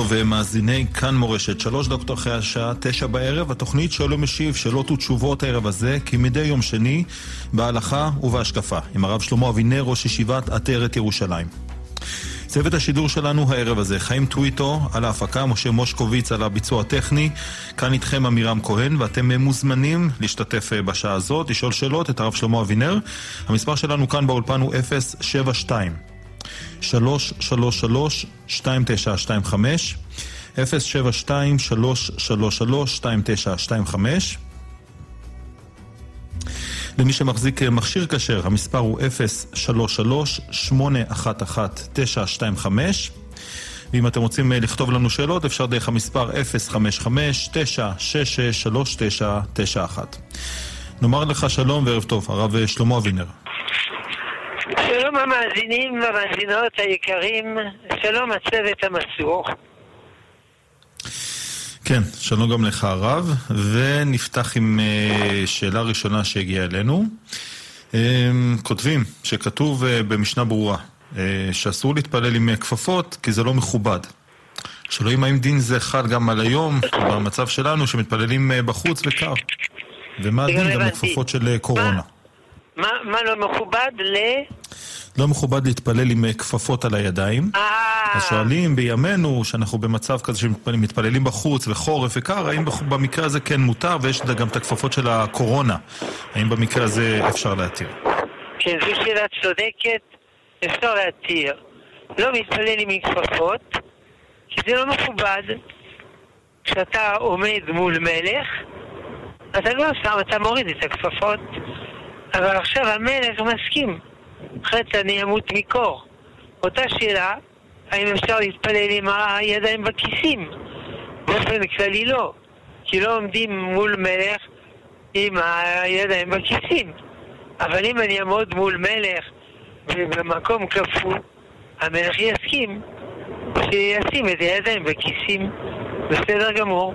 טוב מאזיני כאן מורשת, שלוש דקות אחרי השעה תשע בערב, התוכנית שואל ומשיב שאלות ותשובות הערב הזה, כמדי יום שני, בהלכה ובהשקפה, עם הרב שלמה אבינר, ראש ישיבת עטרת ירושלים. צוות השידור שלנו הערב הזה, חיים טוויטו על ההפקה, משה מושקוביץ על הביצוע הטכני, כאן איתכם עמירם כהן, ואתם מוזמנים להשתתף בשעה הזאת, לשאול שאלות את הרב שלמה אבינר. המספר שלנו כאן באולפן הוא 072 333 2925 072 333 2925 למי שמחזיק מכשיר כשר, המספר הוא 033-811-925 ואם אתם רוצים לכתוב לנו שאלות, אפשר דרך המספר 055-966-3991 נאמר לך שלום וערב טוב, הרב שלמה אבינר. שלום המאזינים והמאזינות היקרים, שלום הצוות המסור. כן, שלום גם לך הרב, ונפתח עם uh, שאלה ראשונה שהגיעה אלינו. Uh, כותבים שכתוב uh, במשנה ברורה uh, שאסור להתפלל עם כפפות כי זה לא מכובד. שואלים האם דין זה חל גם על היום, במצב שלנו, שמתפללים בחוץ וקר. ומה הדין גם לכפפות של קורונה. מה, מה לא מכובד ל... לא מכובד להתפלל עם כפפות על הידיים. אז שואלים בימינו, שאנחנו במצב כזה שמתפללים בחוץ וחורף וקר, האם במקרה הזה כן מותר, ויש גם את הכפפות של הקורונה. האם במקרה הזה אפשר להתיר? כן, זו שאלה צודקת, אפשר להתיר. לא מתפלל עם כפפות, כי זה לא מכובד. כשאתה עומד מול מלך, אתה לא שם, אתה מוריד את הכפפות. אבל עכשיו המלך מסכים. אחרת אני אמות מקור. אותה שאלה, האם אפשר להתפלל עם הידיים בכיסים? באופן כללי לא. כי לא עומדים מול מלך עם הידיים בכיסים. אבל אם אני אעמוד מול מלך ובמקום קפוא, המלך יסכים שישים את הידיים בכיסים. בסדר גמור.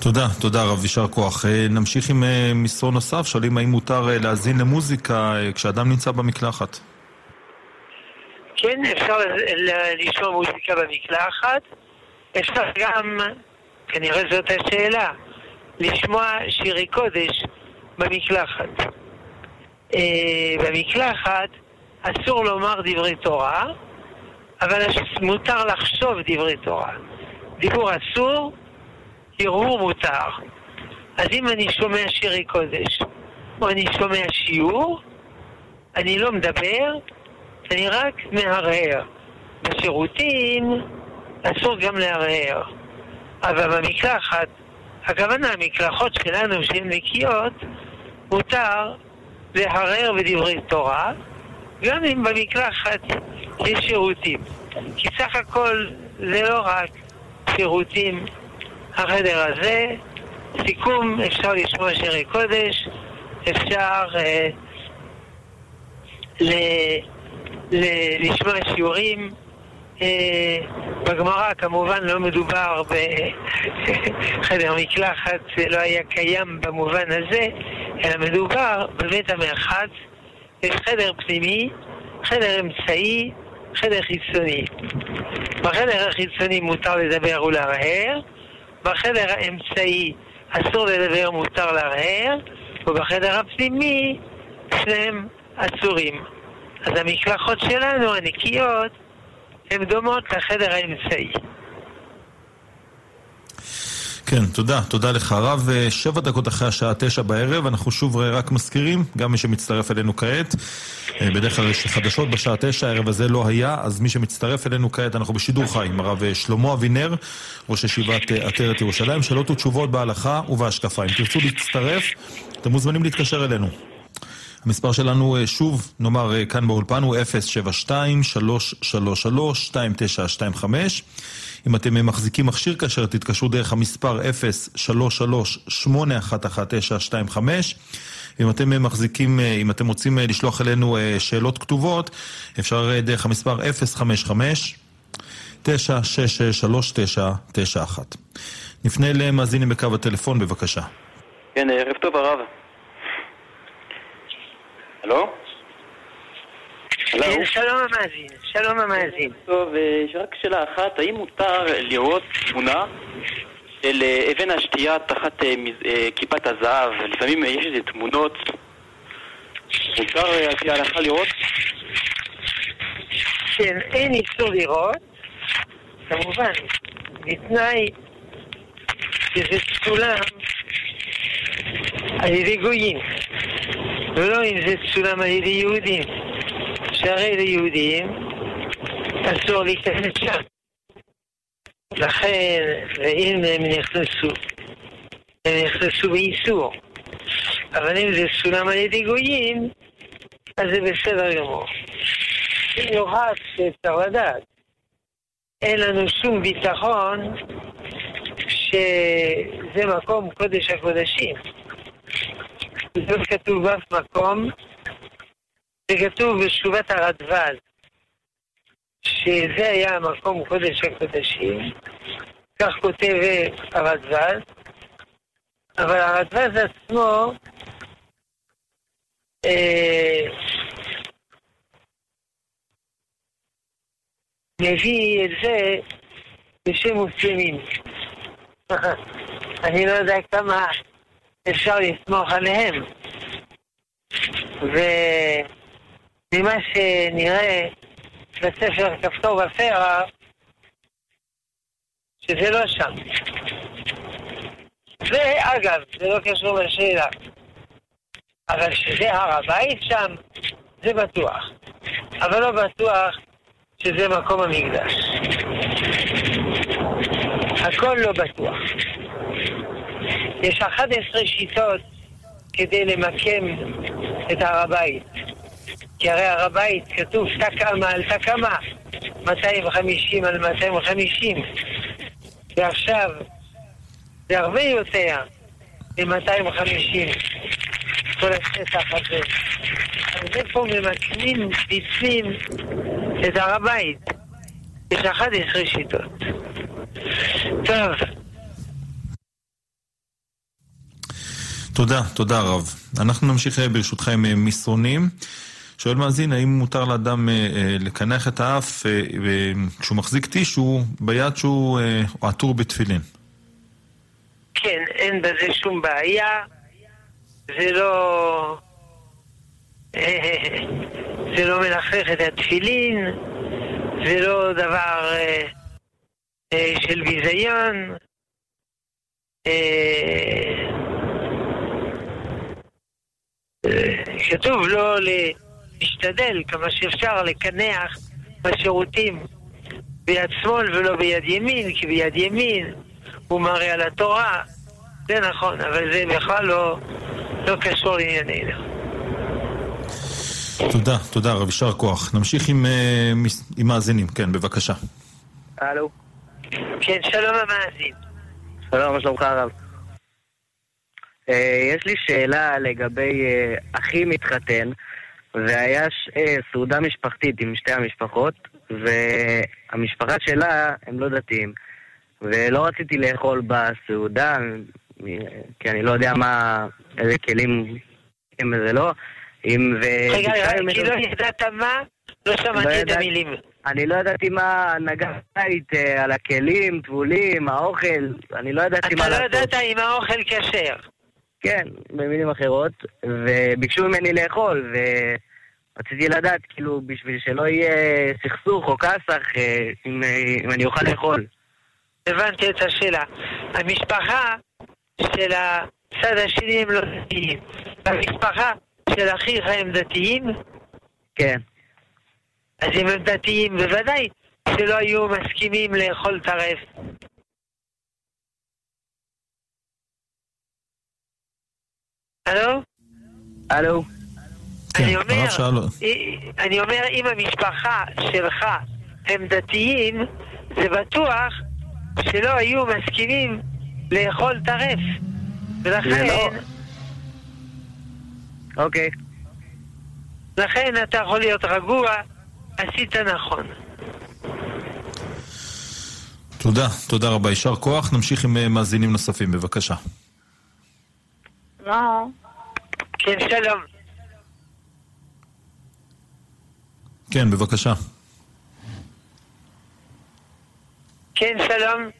תודה, תודה רב, יישר כוח. נמשיך עם מסרון נוסף, שואלים האם מותר להאזין למוזיקה כשאדם נמצא במקלחת. כן, אפשר לשמוע מוזיקה במקלחת. אפשר גם, כנראה זאת השאלה, לשמוע שירי קודש במקלחת. במקלחת אסור לומר דברי תורה, אבל מותר לחשוב דברי תורה. דיבור אסור, הרהור מותר. אז אם אני שומע שירי קודש, או אני שומע שיעור, אני לא מדבר, אני רק מהרהר. בשירותים אסור גם להרהר. אבל במקלחת, הכוונה, המקלחות שלנו שהן נקיות, מותר להרהר בדברי תורה, גם אם במקלחת יש שירותים. כי סך הכל זה לא רק שירותים החדר הזה, סיכום, אפשר לשמוע שירי קודש, אפשר אה, לשמוע שיעורים. אה, בגמרא כמובן לא מדובר בחדר מקלחת, זה לא היה קיים במובן הזה, אלא מדובר בבית המרחץ, יש חדר פנימי, חדר אמצעי, חדר חיצוני. בחדר החיצוני מותר לדבר ולהרהר, בחדר האמצעי אסור לדבר, מותר להרהר, ובחדר הפנימי שניהם אסורים. אז המקלחות שלנו, הנקיות, הן דומות לחדר האמצעי. כן, תודה. תודה לך הרב. שבע דקות אחרי השעה תשע בערב, אנחנו שוב רק מזכירים, גם מי שמצטרף אלינו כעת. בדרך כלל יש חדשות בשעה תשע, הערב הזה לא היה, אז מי שמצטרף אלינו כעת, אנחנו בשידור חי עם הרב שלמה אבינר, ראש ישיבת עטרת ירושלים, שאלות ותשובות בהלכה ובהשקפה. אם תרצו להצטרף, אתם מוזמנים להתקשר אלינו. המספר שלנו, שוב, נאמר כאן באולפן, הוא 072-333-2925. אם אתם מחזיקים מכשיר כשר, תתקשרו דרך המספר 033-811-925. אם אתם מחזיקים, אם אתם רוצים לשלוח אלינו שאלות כתובות, אפשר דרך המספר 055-966-3991. נפנה למאזינים בקו הטלפון, בבקשה. כן, ערב טוב הרב. הלו? כן, שלום המאזין, שלום המאזין. טוב, יש רק שאלה אחת, האם מותר לראות תמונה של אבן השתייה תחת כיפת הזהב? לפעמים יש איזה תמונות, מותר על פי ההלכה לראות? כן, אין איסור לראות, כמובן, בתנאי שזה צולם על ידי גויים, ולא אם זה צולם על ידי יהודים. שהרי ליהודים אסור להיכנס שם. לכן, ואם הם נכנסו, הם נכנסו באיסור. אבל אם זה סולם על ידי גויים, אז זה בסדר גמור. במיוחד שאפשר לדעת, אין לנו שום ביטחון שזה מקום קודש הקודשים. לא כתוב באף מקום, זה כתוב בשובת הרדווז, שזה היה המקום קודש הקודשים, כך כותב הרדווז, אבל הרדווז עצמו אה, מביא את זה בשם מוסלמים. אני לא יודע כמה אפשר לסמוך עליהם. וממה שנראה בספר כפתור בפרח, שזה לא שם. ואגב, זה לא קשור לשאלה, אבל שזה הר הבית שם, זה בטוח. אבל לא בטוח שזה מקום המקדש. הכל לא בטוח. יש 11 שיטות כדי למקם את הר הבית. כי הרי הר הבית כתוב תקאמה על תקאמה, 250 על 250. ועכשיו זה הרבה יותר מ-250, כל השטח הזה. אז איפה ממקמים בפנים את הר הבית? יש 11 שיטות. טוב. תודה, תודה רב. אנחנו נמשיך ברשותך עם מסרונים. שואל מאזין, האם מותר לאדם לקנח את האף כשהוא מחזיק טישו ביד שהוא עטור בתפילין? כן, אין בזה שום בעיה. זה לא... זה לא מלכלך את התפילין, זה לא דבר אה, אה, של ביזיון. אה, כתוב לא להשתדל כמה שאפשר לקנח בשירותים ביד שמאל ולא ביד ימין, כי ביד ימין הוא מראה על התורה, זה נכון, אבל זה בכלל לא, לא קשור לענייננו. תודה, תודה רב, יישר כוח. נמשיך עם, עם מאזינים, כן, בבקשה. הלו. כן, שלום המאזין. שלום, מה שלומך הרב? יש לי שאלה לגבי אחי מתחתן, והיה סעודה משפחתית עם שתי המשפחות, והמשפחה שלה הם לא דתיים. ולא רציתי לאכול בסעודה, כי אני לא יודע מה, איזה כלים, אם זה לא. אם ו... רגע, רגע, כי לא ידעת מה? לא שמעתי את המילים. אני לא ידעתי מה נגע בית, על הכלים, טבולים, האוכל, אני לא ידעתי מה לעשות. אתה לא ידעת אם האוכל כשר. כן, במילים אחרות, וביקשו ממני לאכול, ורציתי לדעת, כאילו, בשביל שלא יהיה סכסוך או כסח, אם, אם אני אוכל לאכול. הבנתי את השאלה. המשפחה של הצד השני הם לא דתיים. המשפחה של אחיך הם דתיים? כן. אז אם הם דתיים, בוודאי שלא היו מסכימים לאכול טרף. הלו? הלו? כן, אני אומר, הרב שאל... אני אומר, אם המשפחה שלך הם דתיים, זה בטוח שלא היו מסכימים לאכול טרף. ולכן... לא. אוקיי. לכן אתה יכול להיות רגוע, עשית נכון. תודה, תודה רבה, יישר כוח. נמשיך עם אה, מאזינים נוספים, בבקשה. כן, שלום. כן, בבקשה. כן, שלום.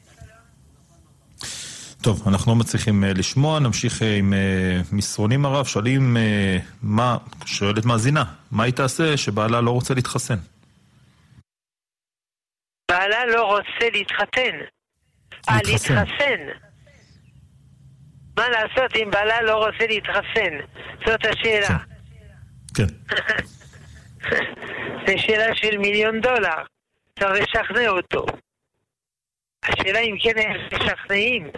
טוב, אנחנו לא מצליחים uh, לשמוע, נמשיך uh, עם uh, מסרונים הרב, שואלים uh, מה, שואלת מאזינה, מה היא תעשה שבעלה לא רוצה להתחסן? בעלה לא רוצה להתחתן. אה, להתחסן. מה לעשות אם בעלה לא רוצה להתחסן? זאת השאלה. כן. זו שאלה של מיליון דולר. צריך לשכנע אותו. השאלה אם כן איך משכנעים.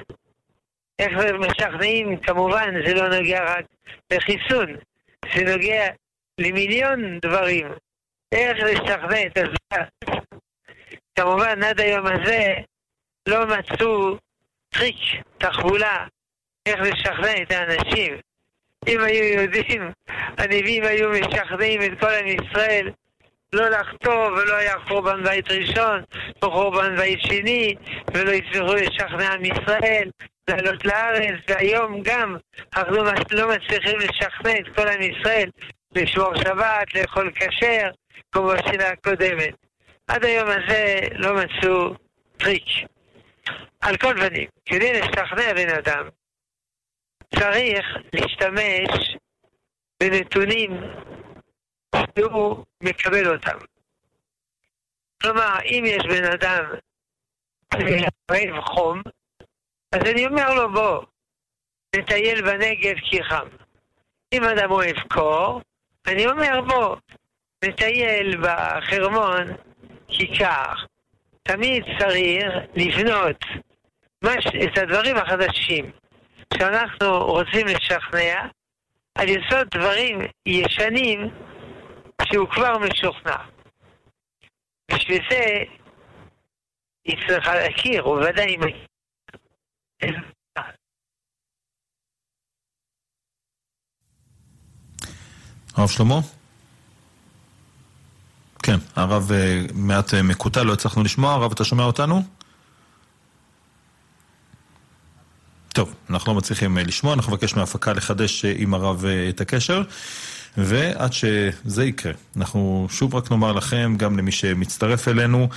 איך משכנעים, כמובן, זה לא נוגע רק לחיסון, זה נוגע למיליון דברים. איך לשכנע את הזמן. כמובן, עד היום הזה לא מצאו טריק, תחבולה, איך לשכנע את האנשים. אם היו יודעים, הנביאים היו משכנעים את כל עם ישראל לא לחטוא ולא היה חורבן בית ראשון וחורבן בית שני ולא יצליחו לשכנע עם ישראל לעלות לארץ והיום גם אנחנו לא, לא מצליחים לשכנע את כל עם ישראל לשמור שבת, לאכול כשר כמו בשנה הקודמת. עד היום הזה לא מצאו טריק. על כל פנים, כדי לשכנע בן אדם צריך להשתמש בנתונים שהוא מקבל אותם. כלומר, אם יש בן אדם אוהב חום, אז אני אומר לו בוא, נטייל בנגב כי חם. אם אדם אוהב קור, אני אומר בוא, נטייל בחרמון כי קר. תמיד צריך לבנות מש... את הדברים החדשים שאנחנו רוצים לשכנע על יסוד דברים ישנים שהוא כבר משוכנע. בשביל זה היא צריכה להכיר, הוא ודאי מכיר. הרב שלמה? כן, הרב אה, מעט אה, מקוטע, לא הצלחנו לשמוע. הרב, אתה שומע אותנו? טוב, אנחנו לא מצליחים אה, לשמוע, אנחנו נבקש מההפקה לחדש עם הרב את הקשר. ועד שזה יקרה, אנחנו שוב רק נאמר לכם, גם למי שמצטרף אלינו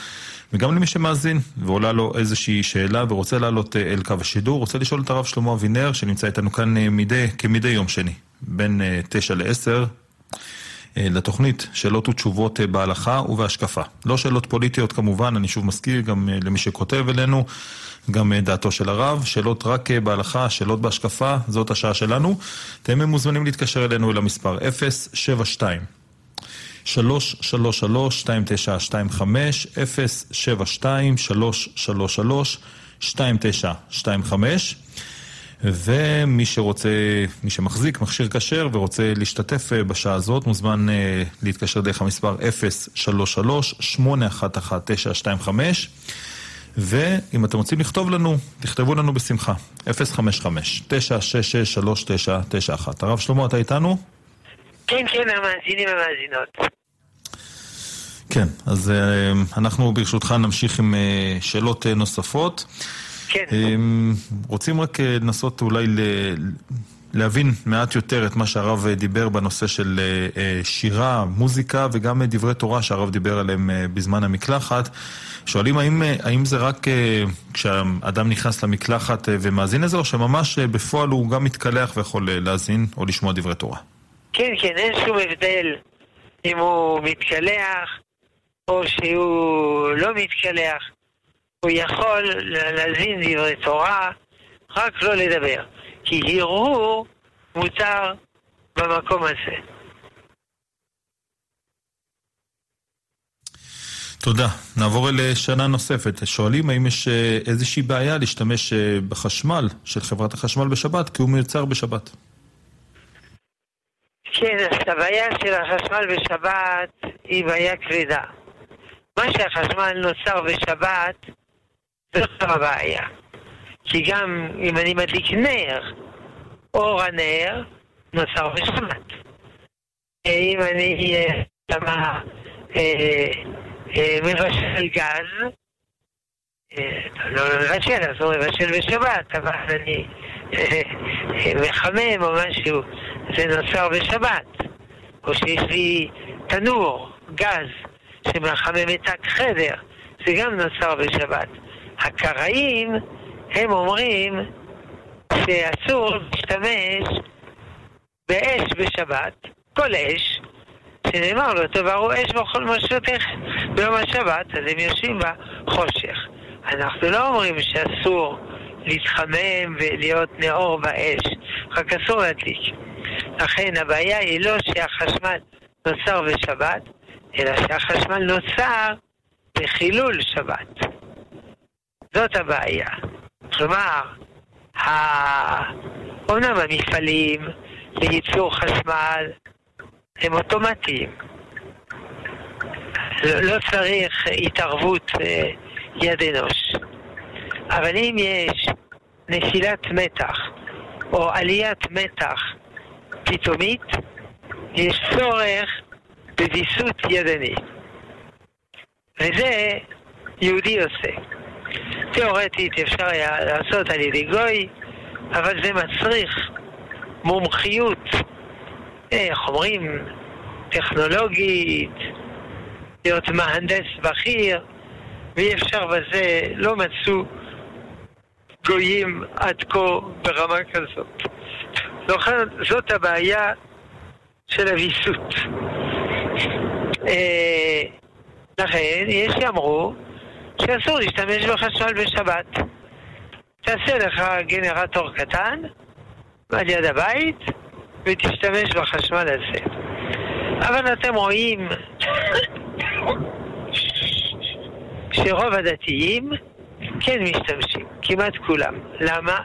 וגם למי שמאזין ועולה לו איזושהי שאלה ורוצה לעלות אל קו השידור, רוצה לשאול את הרב שלמה אבינר שנמצא איתנו כאן מדי, כמדי יום שני, בין תשע לעשר, אה, לתוכנית שאלות ותשובות אה, בהלכה ובהשקפה. לא שאלות פוליטיות כמובן, אני שוב מזכיר גם אה, למי שכותב אלינו, גם דעתו של הרב, שאלות רק בהלכה, שאלות בהשקפה, זאת השעה שלנו. אתם מוזמנים להתקשר אלינו אל המספר 072 333 2925 072 333 2925 ומי שרוצה, מי שמחזיק מכשיר כשר ורוצה להשתתף אה, בשעה הזאת, מוזמן אה, להתקשר דרך המספר 033-811-925 ואם אתם רוצים לכתוב לנו, תכתבו לנו בשמחה, 055-966-3991. הרב שלמה, אתה איתנו? כן, כן, המאזינים המאזינות. כן, אז אה, אנחנו ברשותך נמשיך עם שאלות נוספות. כן. אמ, רוצים רק אה, לנסות אולי להבין מעט יותר את מה שהרב דיבר בנושא של אה, אה, שירה, מוזיקה וגם דברי תורה שהרב דיבר עליהם בזמן המקלחת. שואלים האם, האם זה רק כשאדם נכנס למקלחת ומאזין לזה, או שממש בפועל הוא גם מתקלח ויכול להאזין או לשמוע דברי תורה? כן, כן, אין שום הבדל אם הוא מתקלח או שהוא לא מתקלח. הוא יכול להזין דברי תורה, רק לא לדבר. כי הרהור מותר במקום הזה. תודה. נעבור אל שנה נוספת. שואלים האם יש אה, איזושהי בעיה להשתמש אה, בחשמל של חברת החשמל בשבת, כי הוא מיוצר בשבת. כן, אז הבעיה של החשמל בשבת היא בעיה כבדה. מה שהחשמל נוצר בשבת זאת הבעיה. כי גם אם אני מדליק נר, אור הנר נוצר בשבת. אם אני אה, שמה אה, אה, מבשל גז, לא מבשל, אז הוא מבשל בשבת, אבל אני מחמם או משהו, זה נוצר בשבת. או שיש לי תנור, גז שמחמם את החדר, זה גם נוצר בשבת. הקראים, הם אומרים שאסור להשתמש באש בשבת, כל אש, שנאמר לו, תבערו אש בכל משותך ביום השבת, אז הם יושבים בחושך. אנחנו לא אומרים שאסור להתחמם ולהיות נאור באש, רק אסור להדליק. לכן הבעיה היא לא שהחשמל נוצר בשבת, אלא שהחשמל נוצר בחילול שבת. זאת הבעיה. כלומר, אומנם המפעלים לייצור חשמל הם אוטומטיים. לא, לא צריך התערבות אה, יד אנוש. אבל אם יש נפילת מתח או עליית מתח פתאומית, יש צורך בוויסות ידני. וזה יהודי עושה. תיאורטית אפשר היה לעשות על ידי גוי, אבל זה מצריך מומחיות, איך אומרים, טכנולוגית, להיות מהנדס בכיר, ואי אפשר בזה, לא מצאו גויים עד כה ברמה כזאת. זאת הבעיה של הוויסות. אה, לכן יש שאמרו שאסור להשתמש בחשמל בשבת. תעשה לך גנרטור קטן על יד הבית ותשתמש בחשמל הזה. אבל אתם רואים שרוב הדתיים כן משתמשים, כמעט כולם. למה?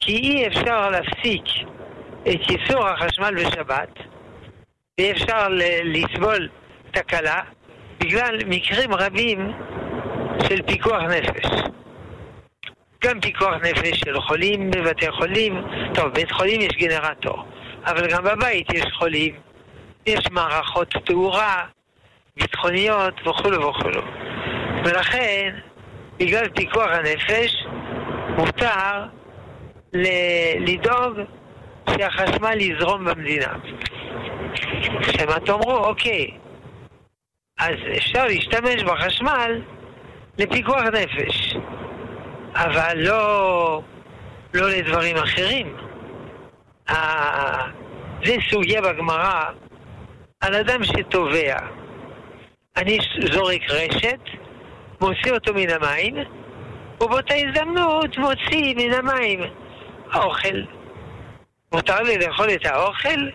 כי אי אפשר להפסיק את ייצור החשמל בשבת, ואי אפשר לסבול תקלה בגלל מקרים רבים של פיקוח נפש. גם פיקוח נפש של חולים בבתי חולים, טוב, בבית חולים יש גנרטור, אבל גם בבית יש חולים, יש מערכות תאורה, ביטחוניות וכולו וכולו. ולכן, בגלל פיקוח הנפש, מותר לדאוג שהחשמל יזרום במדינה. שמא תאמרו, אוקיי, אז אפשר להשתמש בחשמל לפיקוח נפש, אבל לא, לא לדברים אחרים. זה סוגיה בגמרא על אדם שטובע. אני זורק רשת, מוציא אותו מן המים, ובאותה הזדמנות מוציא מן המים האוכל. מותר לי לאכול את האוכל?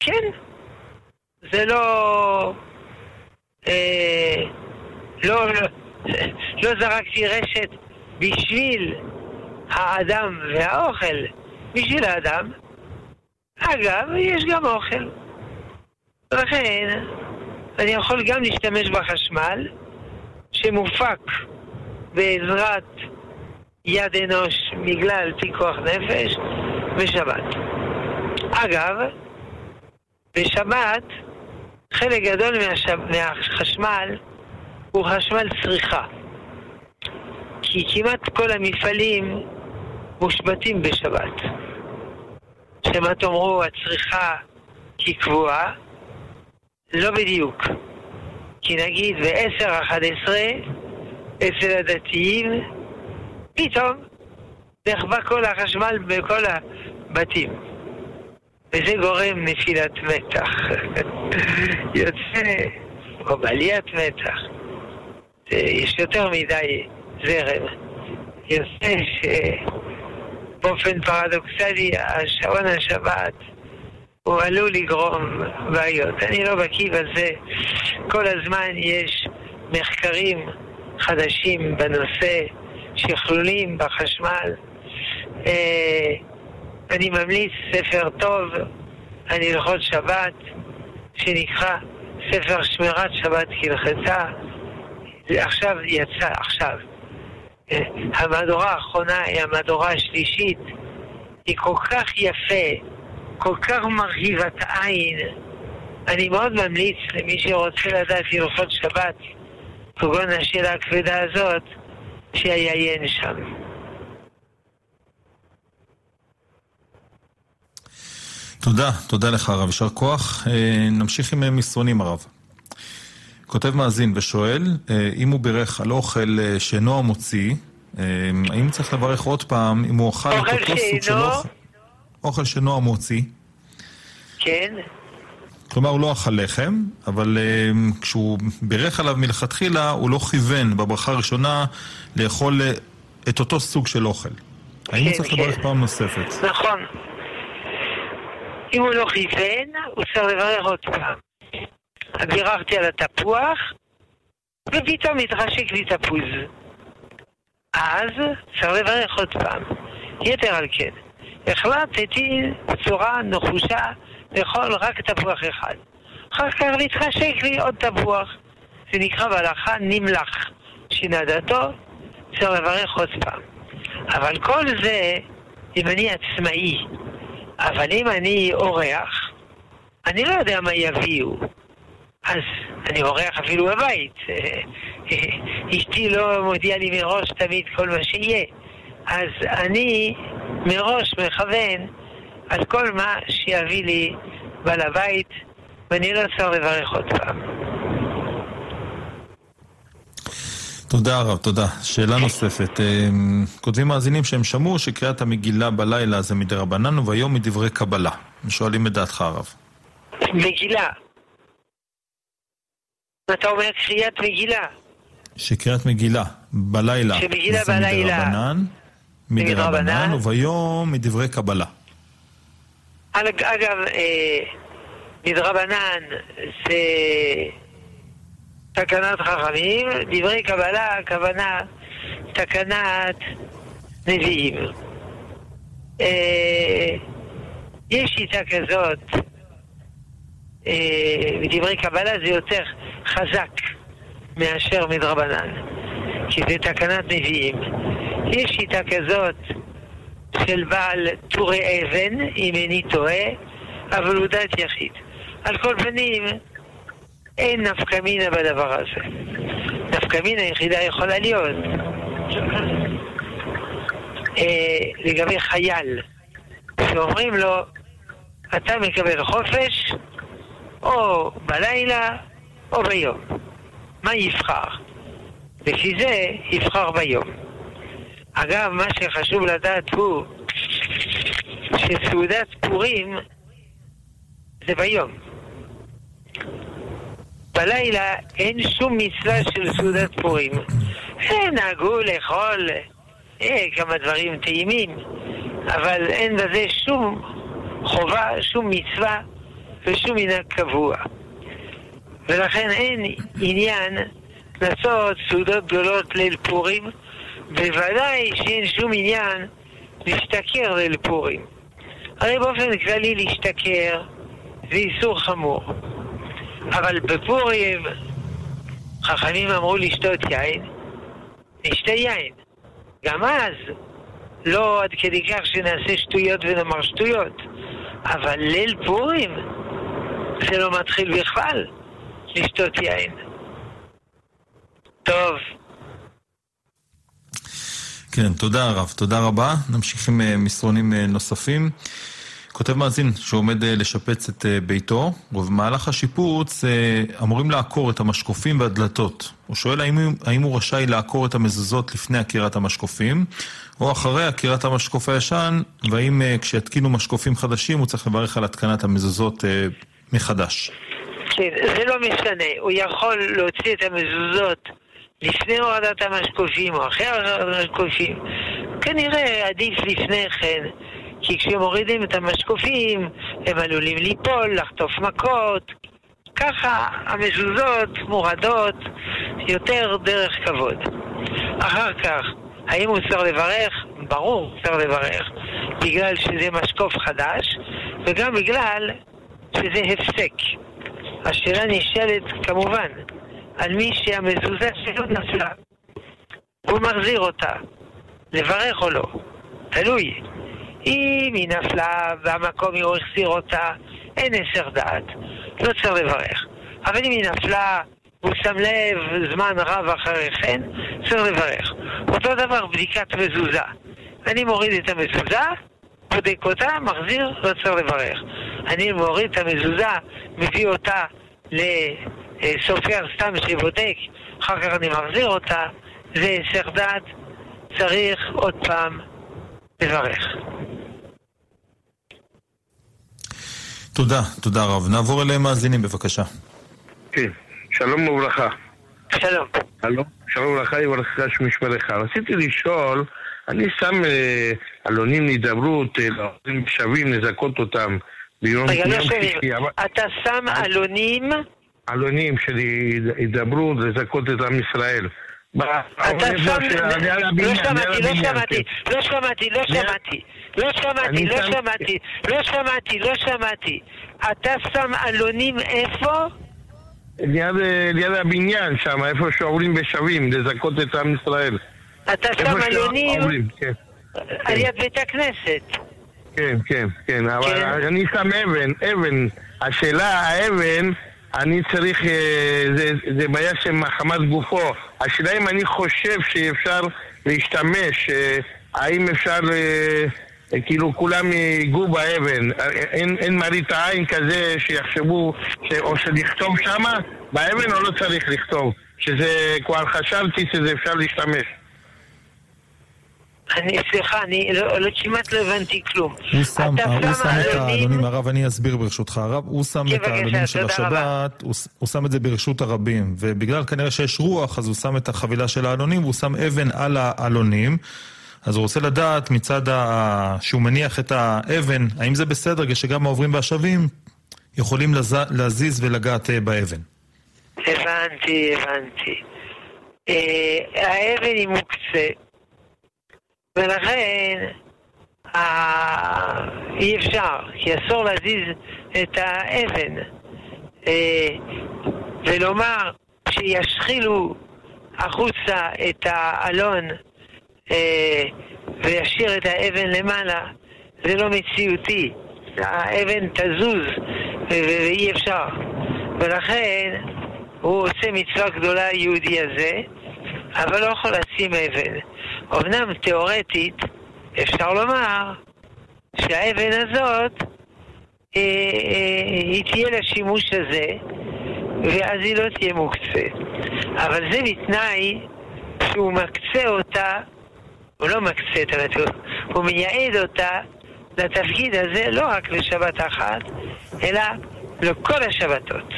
כן. זה לא... אה, לא, לא, זרקתי רשת בשביל האדם והאוכל, בשביל האדם. אגב, יש גם אוכל. לכן, אני יכול גם להשתמש בחשמל שמופק בעזרת יד אנוש בגלל פיקוח נפש בשבת. אגב, בשבת חלק גדול מהשב... מהחשמל הוא חשמל צריכה. כי כמעט כל המפעלים מושבתים בשבת. שמה תאמרו, הצריכה היא קבועה? לא בדיוק. כי נגיד ב-10-11 אצל הדתיים, פתאום נחבא כל החשמל בכל הבתים. וזה גורם נפילת מתח. יוצא, או בעליית מתח. יש יותר מדי זרם. יוצא שבאופן פרדוקסלי השעון השבת הוא עלול לגרום בעיות. אני לא בקיא בזה. כל הזמן יש מחקרים חדשים בנושא שכלולים בחשמל. אה, אני ממליץ ספר טוב על הלכות שבת, שנקרא ספר שמירת שבת כהלכתה. עכשיו יצא, עכשיו. אה, המהדורה האחרונה היא המהדורה השלישית. היא כל כך יפה, כל כך מרהיבת עין. אני מאוד ממליץ למי שרוצה לדעת הלכות שבת, כגון השאלה הכבדה הזאת, שיעיין שם. תודה, תודה לך הרב, יישר כוח. אה, נמשיך עם מסרונים הרב. כותב מאזין ושואל, אה, אם הוא בירך על אוכל אה, שאינו המוציא, אה, האם צריך לברך עוד פעם אם הוא אכל את אותו סוג של אוכל? אוכל שאינו המוציא. כן. כלומר, הוא לא אכל לחם, אבל uh, כשהוא בירך עליו מלכתחילה, הוא לא כיוון בברכה הראשונה לאכול את אותו סוג של אוכל. האם הוא כן, צריך לברך כן. פעם נוספת? נכון. אם הוא לא כיוון, הוא צריך לברך עוד פעם. בירכתי על התפוח, ופתאום התרשק לי תפוז. אז צריך לברך עוד פעם. יתר על כן, החלטתי בצורה נחושה לאכול רק תפוח אחד. אחר כך להתחשק לי עוד תפוח. זה נקרא בהלכה נמלח. שינה דתו, צריך לברך עוד פעם. אבל כל זה אם אני עצמאי. אבל אם אני אורח, אני לא יודע מה יביאו. אז אני אורח אפילו בבית. אשתי לא מודיעה לי מראש תמיד כל מה שיהיה. אז אני מראש מכוון על כל מה שיביא לי בעל הבית, ואני לא צריך לברך עוד פעם. תודה רב, תודה. שאלה נוספת. אה, כותבים מאזינים שהם שמעו שקריאת המגילה בלילה זה מדי רבנן וביום מדברי קבלה. הם שואלים את דעתך הרב. מגילה. אתה אומר קריאת מגילה. שקריאת מגילה בלילה שמגילה בלילה. מדי רבנן, מדי רבנן וביום מדברי קבלה. אגב, אה, מדרבנן זה תקנת חכמים, דברי קבלה, הכוונה תקנת נביאים. אה, יש שיטה כזאת, אה, בדברי קבלה זה יותר חזק מאשר מדרבנן, כי זה תקנת נביאים. יש שיטה כזאת של בעל טורי אבן, אם איני טועה, אבל הוא דת יחיד. על כל פנים, אין נפקא מינה בדבר הזה. נפקא מינה היחידה יכולה להיות אה, לגבי חייל, שאומרים לו, אתה מקבל חופש או בלילה או ביום. מה יבחר? לפי זה יבחר ביום. אגב, מה שחשוב לדעת הוא שסעודת פורים זה ביום. בלילה אין שום מצווה של סעודת פורים. נהגו לאכול אה, כמה דברים טעימים, אבל אין בזה שום חובה, שום מצווה ושום מנהג קבוע. ולכן אין עניין לעשות סעודות גדולות ליל פורים, בוודאי שאין שום עניין להשתכר ליל פורים. הרי באופן כללי להשתכר זה איסור חמור. אבל בפורים חכמים אמרו לשתות יין, נשתה יין. גם אז, לא עד כדי כך שנעשה שטויות ונאמר שטויות, אבל ליל פורים זה לא מתחיל בכלל לשתות יין. טוב. כן, תודה רב, תודה רבה. נמשיך עם אה, מסרונים אה, נוספים. כותב מאזין שהוא עומד אה, לשפץ את ביתו, ובמהלך השיפוץ אמורים לעקור את המשקופים והדלתות. הוא שואל האם, האם הוא רשאי לעקור את המזוזות לפני עקירת המשקופים, או אחרי עקירת המשקוף הישן, והאם כשיתקינו משקופים חדשים הוא צריך לברך על התקנת המזוזות מחדש. כן, זה לא משנה. הוא יכול להוציא את המזוזות לפני הורדת המשקופים או אחרי הורדת המשקופים. כנראה עדיף לפני כן. כי כשמורידים את המשקופים, הם עלולים ליפול, לחטוף מכות. ככה המזוזות מורדות יותר דרך כבוד. אחר כך, האם הוא צריך לברך? ברור, צריך לברך. בגלל שזה משקוף חדש, וגם בגלל שזה הפסק. השאלה נשאלת כמובן על מי שהמזוזה שלו נפלה. הוא מחזיר אותה. לברך או לא? תלוי. אם היא נפלה והמקום הוא החסיר אותה, אין הסר דעת, לא צריך לברך. אבל אם היא נפלה והוא שם לב זמן רב אחרי כן, צריך לברך. אותו דבר בדיקת מזוזה. אני מוריד את המזוזה, בודק אותה, מחזיר, לא צריך לברך. אני מוריד את המזוזה, מביא אותה אה, סופר סתם שבודק, אחר כך אני מחזיר אותה, זה הסך דעת, צריך עוד פעם לברך. תודה, תודה רב. נעבור אליהם מאזינים בבקשה. כן, שלום וברכה. שלום. הלו? שלום וברכה, יברכך שמשמרך. רציתי לשאול, אני שם אה, עלונים להידברות, אה, לעובדים שווים, לזכות אותם ביום רגע, לא אבל- אתה שם עלונים, עלונים של הידברות, לזכות את עם ישראל. אתה האזור שם... של- על יד לא שמעתי, לא שמעתי, כן. לא שמעתי, לא שמעתי. לא שמעתי, לא שמעתי, לא שמעתי, לא שמעתי. אתה שם עלונים איפה? ליד, אה, הבניין שם, איפה שעוברים בשווים, לזכות את עם ישראל. אתה שם עלונים כן. על יד בית הכנסת. כן, כן, כן, אבל כן. אני שם אבן, אבן. השאלה, האבן, אני צריך, אה, זה, זה בעיה של מחמת גופו. השאלה אם אני חושב שאפשר להשתמש, אה, האם אפשר, אה, כאילו כולם ייגעו באבן. אין, אין מראית עין כזה שיחשבו, ש, או שלכתוב שמה באבן או לא צריך לכתוב. שזה, כבר חשבתי שזה אפשר להשתמש. אני, סליחה, אני לא, לא, כמעט לא הבנתי כלום. הוא שם, הוא שם את עלונים- העלונים, הרב, אני אסביר ברשותך. הרב, הוא שם את העלונים של השבת, הוא, שם את זה ברשות הרבים, ובגלל כנראה שיש רוח, אז הוא שם את החבילה של העלונים, והוא שם אבן על העלונים. אז הוא רוצה לדעת מצד ה... שהוא מניח את האבן, האם זה בסדר שגם העוברים והשבים יכולים לז... להזיז ולגעת אה, באבן. הבנתי, הבנתי. אה, האבן היא מוקצה, ולכן אה, אי אפשר, כי אסור להזיז את האבן. אה, ולומר שישחילו החוצה את האלון אה, וישאיר את האבן למעלה, זה לא מציאותי. האבן תזוז ואי אפשר. ולכן הוא עושה מצווה גדולה היהודי הזה, אבל לא יכול לשים אבן. אמנם תיאורטית אפשר לומר שהאבן הזאת אה, אה, היא תהיה לשימוש הזה, ואז היא לא תהיה מוקצה. אבל זה בתנאי שהוא מקצה אותה, הוא לא מקצה את האמת, הוא, מייעד אותה לתפקיד הזה לא רק לשבת אחת, אלא לכל השבתות.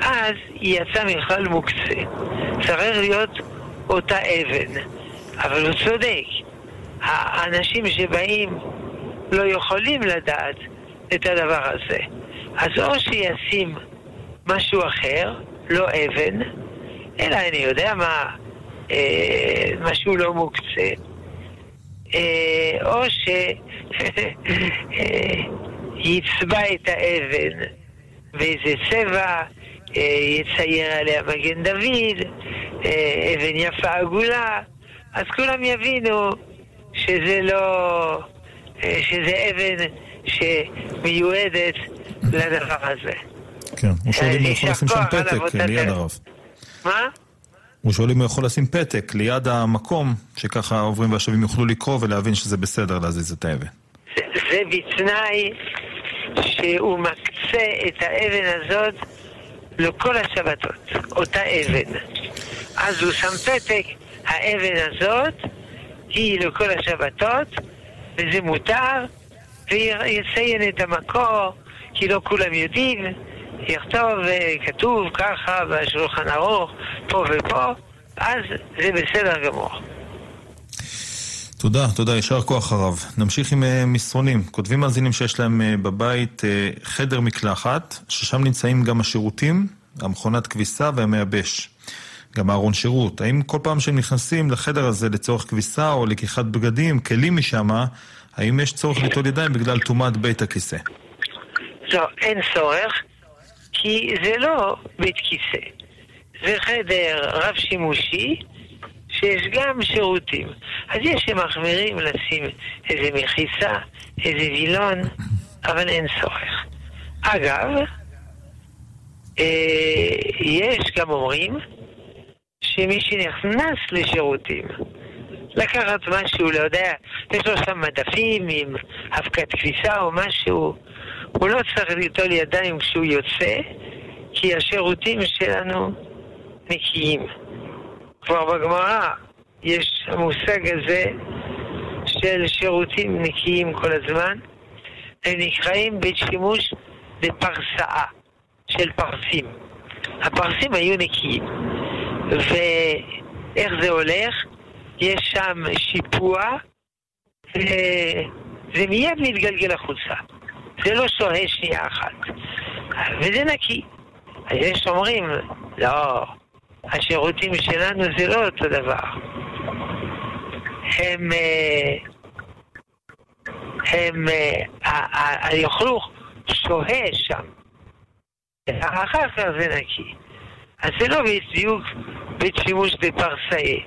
אז היא יצאה בכלל מוקצה. צריך להיות אותה אבן. אבל הוא צודק. האנשים שבאים לא יכולים לדעת את הדבר הזה. אז או שישים משהו אחר, לא אבן, אלא אני יודע מה, אה, משהו לא מוקצה. אה, או שיצבע את האבן באיזה צבע, אה, יצייר עליה מגן דוד, אה, אבן יפה עגולה, אז כולם יבינו שזה לא... אה, שזה אבן שמיועדת לדבר הזה. כן, הוא שואל אם הוא יכול לשים שם פתק. ליד הרב. מה? הוא שואל אם הוא יכול לשים פתק ליד המקום, שככה העוברים והשבים יוכלו לקרוא ולהבין שזה בסדר להזיז את האבן. זה בתנאי שהוא מקצה את האבן הזאת לכל השבתות, אותה אבן. אז הוא שם פתק, האבן הזאת היא לכל השבתות, וזה מותר, ויציין את המקור, כי לא כולם יודעים, יכתוב, אה, כתוב ככה בשולחן ערוך, פה ופה, אז זה בסדר גמור. תודה, תודה, יישר כוח הרב. נמשיך עם אה, מסרונים. כותבים מאזינים שיש להם אה, בבית אה, חדר מקלחת, ששם נמצאים גם השירותים, המכונת כביסה והמייבש. גם הארון שירות. האם כל פעם שהם נכנסים לחדר הזה לצורך כביסה או לקיחת בגדים, כלים משם, האם יש צורך ליטול ידיים בגלל טומאת בית הכיסא? לא, אין צורך, כי זה לא בית כיסא. זה חדר רב-שימושי, שיש גם שירותים. אז יש שמחמירים לשים איזה מחיצה, איזה וילון, אבל אין צורך. אגב, אה, יש גם אומרים שמי שנכנס לשירותים, לקחת משהו, לא יודע, יש לו שם מדפים עם אבקת כביסה או משהו, הוא לא צריך ליטול ידיים כשהוא יוצא, כי השירותים שלנו נקיים. כבר בגמרא יש המושג הזה של שירותים נקיים כל הזמן, הם נקראים בית שימוש בפרסאה של פרסים. הפרסים היו נקיים. ואיך זה הולך? יש שם שיפוע, וזה מיד מתגלגל החוצה. זה לא שוהה שנייה אחת. וזה נקי. יש אומרים, לא, השירותים שלנו זה לא אותו דבר. הם, אה, הם, היוכלוך אה, שוהה שם. אחר כך זה נקי. אז זה לא בדיוק בית שימוש בפרסאי.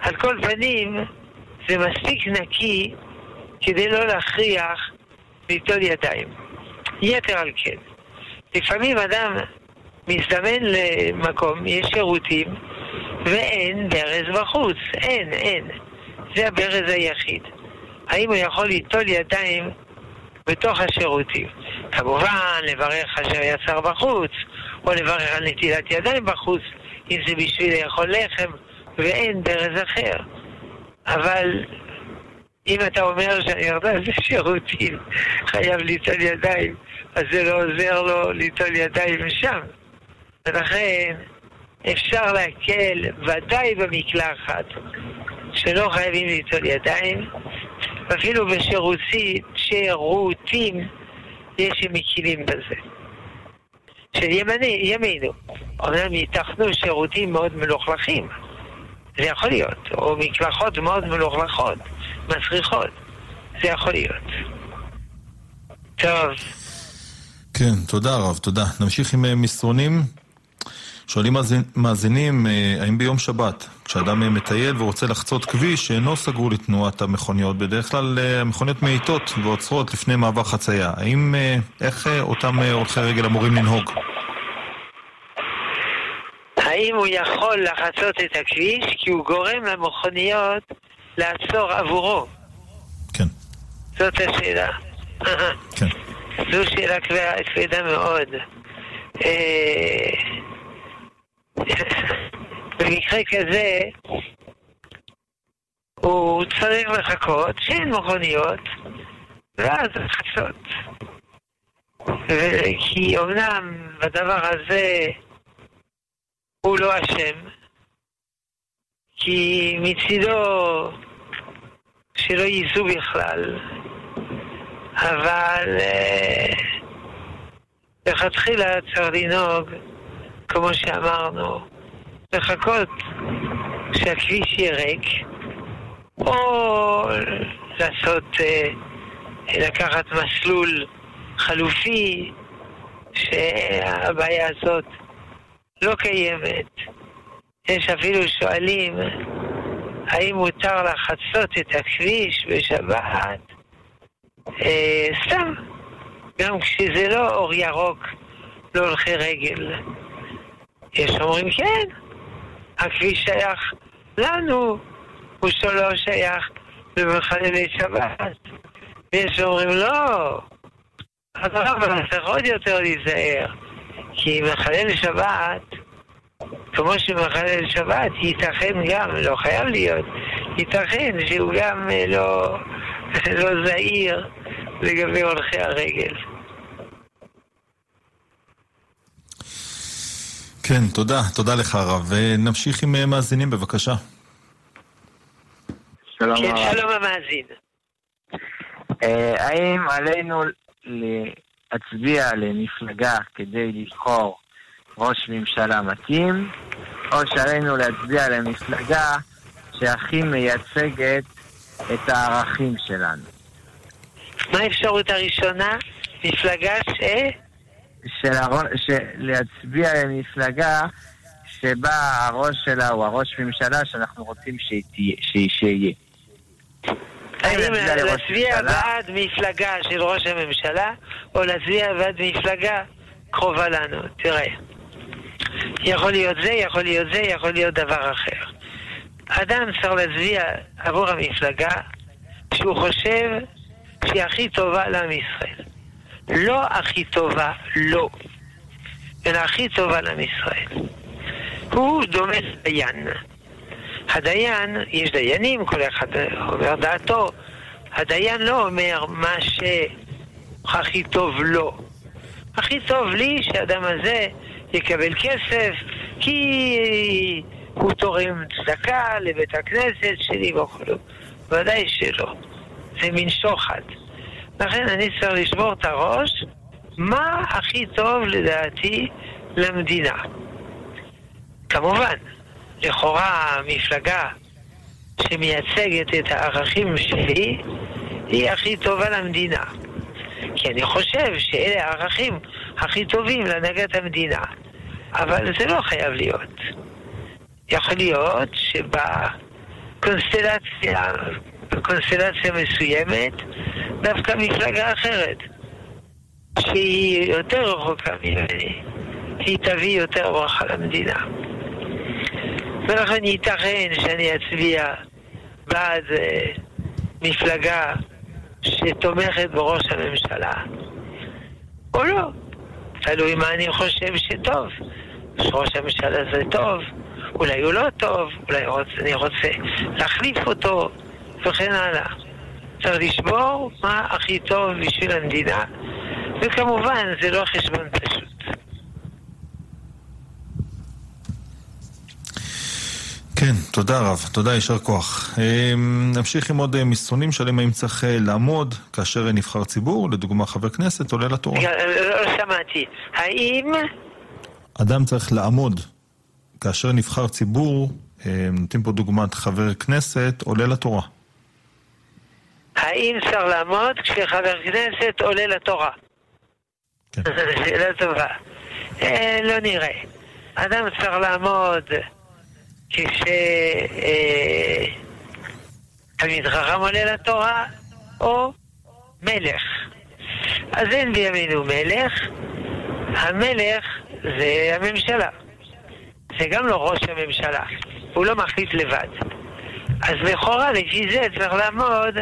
על כל פנים, זה מספיק נקי כדי לא להכריח ליטול ידיים. יתר על כן, לפעמים אדם מזדמן למקום, יש שירותים, ואין ברז בחוץ. אין, אין. זה הברז היחיד. האם הוא יכול ליטול ידיים בתוך השירותים? כמובן, לברך אשר יצר בחוץ, או לברך על נטילת ידיים בחוץ, אם זה בשביל לאכול לחם, ואין ברז אחר. אבל אם אתה אומר שאני ירדה זה שירותים, חייב ליטול ידיים, אז זה לא עוזר לו ליטול ידיים שם. ולכן אפשר להקל ודאי במקלחת, שלא חייבים ליטול ידיים, ואפילו בשירותים, שירותים יש שמקילים בזה. של ימני, ימינו. אומנם ייתכנו שירותים מאוד מלוכלכים, זה יכול להיות, או מקלחות מאוד מלוכלכות, מסריחות, זה יכול להיות. טוב. כן, תודה רב, תודה. נמשיך עם אה, מסרונים. שואלים מאזינים, אה, האם ביום שבת, כשאדם אה, מטייל ורוצה לחצות כביש שאינו סגור לתנועת המכוניות, בדרך כלל אה, המכוניות מאיטות ועוצרות לפני מעבר חצייה, האם, איך אותם הולכי רגל אמורים לנהוג? האם הוא יכול לחצות את הכביש כי הוא גורם למכוניות לעצור עבורו? כן. זאת השאלה. כן. זו שאלה כבדה מאוד. במקרה כזה הוא צריך לחכות שאין מכוניות ואז לחצות. כי אומנם בדבר הזה הוא לא אשם, כי מצידו שלא ייסעו בכלל, אבל אה, לכתחילה צריך לנהוג כמו שאמרנו, לחכות שהכביש יהיה ריק, או לעשות, אה, לקחת מסלול חלופי, שהבעיה הזאת לא קיימת. יש אפילו שואלים האם מותר לחצות את הכביש בשבת אה, סתם, גם כשזה לא אור ירוק להולכי רגל. יש אומרים כן, הכביש שייך לנו, הוא שלא שייך למחללי שבת. ויש אומרים לא, אבל צריך עוד יותר להיזהר, כי מחלל שבת, כמו שמחלל שבת, ייתכן גם, לא חייב להיות, ייתכן שהוא גם אה, לא, לא זהיר לגבי הולכי הרגל. כן, תודה, תודה לך הרב. נמשיך עם אה, מאזינים בבקשה. שלום כן, שלום המאזין. אה, האם עלינו להצביע למפלגה כדי לבחור ראש ממשלה מתאים, או שעלינו להצביע למפלגה שהכי מייצגת את הערכים שלנו? מה האפשרות הראשונה? מפלגה ש... של הראש, להצביע למפלגה שבה הראש שלה הוא הראש ממשלה שאנחנו רוצים שיהיה. האם להצביע בעד מפלגה של ראש הממשלה, או להצביע בעד מפלגה קרובה לנו? תראה, יכול להיות זה, יכול להיות זה, יכול להיות דבר אחר. אדם צריך להצביע עבור המפלגה שהוא חושב שהיא הכי טובה לעם ישראל. לא הכי טובה, לא. ולהכי טוב על עם ישראל. הוא דומה לדיין. הדיין, יש דיינים, כל אחד אומר דעתו. הדיין לא אומר מה שהכי טוב לו. הכי טוב לי שהאדם הזה יקבל כסף כי הוא תורם צדקה לבית הכנסת שלי וכו'. ודאי שלא. זה מין שוחד. לכן אני צריך לשבור את הראש מה הכי טוב לדעתי למדינה. כמובן, לכאורה המפלגה שמייצגת את הערכים שלי היא הכי טובה למדינה. כי אני חושב שאלה הערכים הכי טובים להנהגת המדינה. אבל זה לא חייב להיות. יכול להיות שבקונסטלציה בקונסטלציה מסוימת דווקא מפלגה אחרת, שהיא יותר רחוקה ממני, היא תביא יותר ברכה למדינה. ולכן ייתכן שאני אצביע בעד אה, מפלגה שתומכת בראש הממשלה, או לא. תלוי מה אני חושב שטוב. שראש הממשלה זה טוב, אולי הוא לא טוב, אולי רוצ, אני רוצה להחליף אותו, וכן הלאה. צריך לשבור מה הכי טוב בשביל המדינה, וכמובן זה לא חשבון פשוט. כן, תודה רב, תודה, יישר כוח. אמ, נמשיך עם עוד אה, מסרונים שואלים האם צריך אה, לעמוד כאשר נבחר ציבור, לדוגמה חבר כנסת, עולה לתורה. לא, לא, שמעתי. האם... אדם צריך לעמוד כאשר נבחר ציבור, אה, נותנים פה דוגמת חבר כנסת, עולה לתורה. האם צריך לעמוד כשחבר כנסת עולה לתורה? כן. שאלה טובה. אה, לא נראה. אדם צריך לעמוד כשתלמיד חכם עולה לתורה, או מלך. אז אין בימינו מלך, המלך זה הממשלה. זה גם לא ראש הממשלה, הוא לא מחליט לבד. אז לכאורה לפי זה צריך לעמוד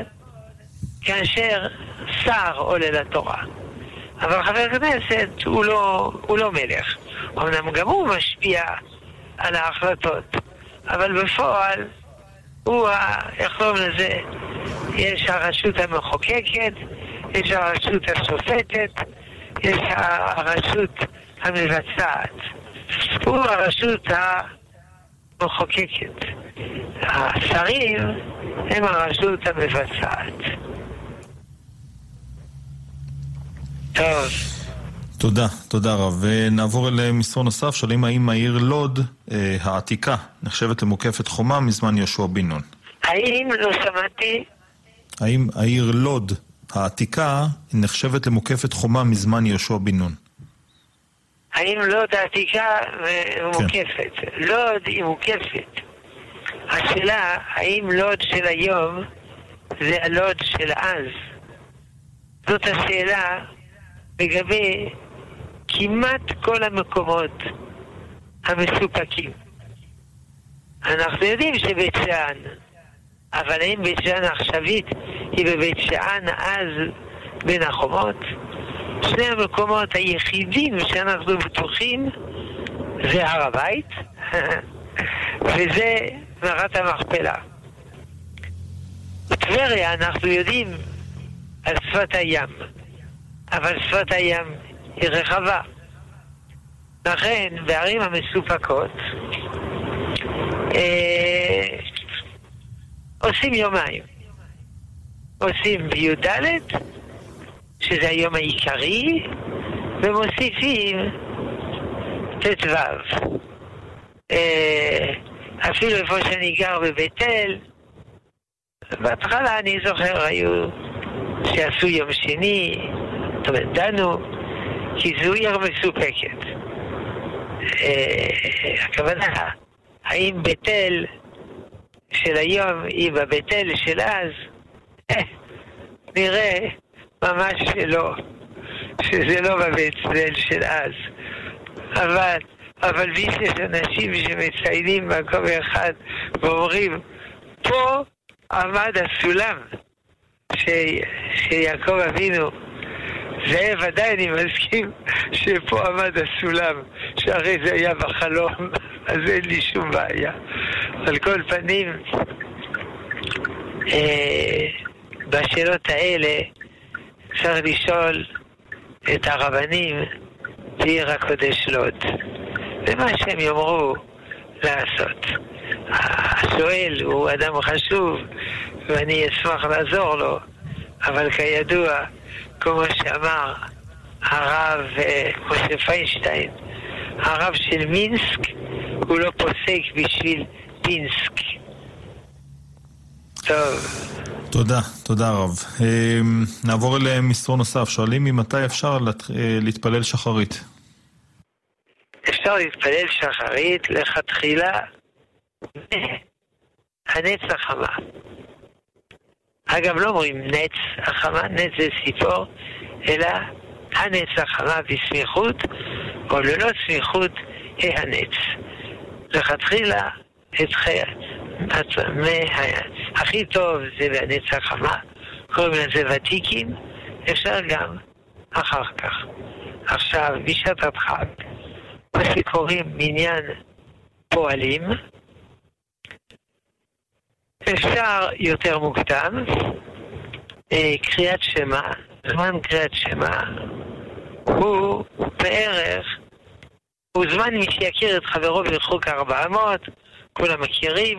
כאשר שר עולה לתורה. אבל חבר כנסת הוא לא, הוא לא מלך. אמנם גם הוא משפיע על ההחלטות, אבל בפועל הוא, ה... איך קוראים לזה? יש הרשות המחוקקת, יש הרשות השופטת, יש הרשות המבצעת. הוא הרשות המחוקקת. השרים הם הרשות המבצעת. טוב. תודה, תודה רב. ונעבור אל מסרון נוסף, שואלים האם העיר לוד אה, העתיקה נחשבת למוקפת חומה מזמן יהושע בן נון. האם, לא שמעתי, האם העיר לוד העתיקה נחשבת למוקפת חומה מזמן יהושע בן נון? האם לוד העתיקה אה, מוקפת? לוד היא מוקפת. השאלה, האם לוד של היום זה הלוד של אז? זאת השאלה לגבי כמעט כל המקומות המסופקים. אנחנו יודעים שבית שאן, אבל האם בית שאן העכשווית היא בבית שאן אז בין החומות? שני המקומות היחידים שאנחנו בטוחים זה הר הבית וזה מערת המכפלה. בטבריה אנחנו יודעים על שפת הים, אבל שפת הים היא רחבה. לכן בערים המסופקות אה, עושים יומיים. עושים בי"ד, שזה היום העיקרי, ומוסיפים ט"ו. אה, אפילו איפה שאני גר בבית אל, בהתחלה אני זוכר היו שעשו יום שני, זאת אומרת, דנו, כי זו עיר מסופקת. אה, הכוונה, האם בית אל של היום היא בבית אל של אז? אה, נראה ממש שלא, שזה לא בבית אל של אז. אבל, אבל ויש אנשים שמציינים מקום אחד ואומרים, פה עמד הסולם שיעקב אבינו זה ודאי אני מסכים שפה עמד הסולם, שהרי זה היה בחלום, אז אין לי שום בעיה. על כל פנים, אה, בשאלות האלה צריך לשאול את הרבנים בעיר הקודש לוד. ומה שהם יאמרו לעשות. השואל הוא אדם חשוב, ואני אשמח לעזור לו, אבל כידוע, כמו שאמר הרב אה, משה פיינשטיין, הרב של מינסק הוא לא פוסק בשביל פינסק. טוב. תודה, תודה רב. אה, נעבור אל מסרון נוסף. שואלים ממתי אפשר אה, להתפלל שחרית. אפשר להתפלל שחרית לכתחילה הנץ החמה. אגב, לא אומרים נץ החמה, נץ זה ציפור, אלא הנץ החמה בסמיכות, או ללא סמיכות, הנץ. לכתחילה, את חיי... הכי טוב זה בנץ החמה, קוראים לזה ותיקים, אפשר גם אחר כך. עכשיו, בשעת הדחק, מה שקוראים מניין פועלים, אפשר יותר מוקדם, אה, קריאת שמע, זמן קריאת שמע הוא בערך, הוא זמן מי שיכיר את חברו ולחוק 400, כולם מכירים,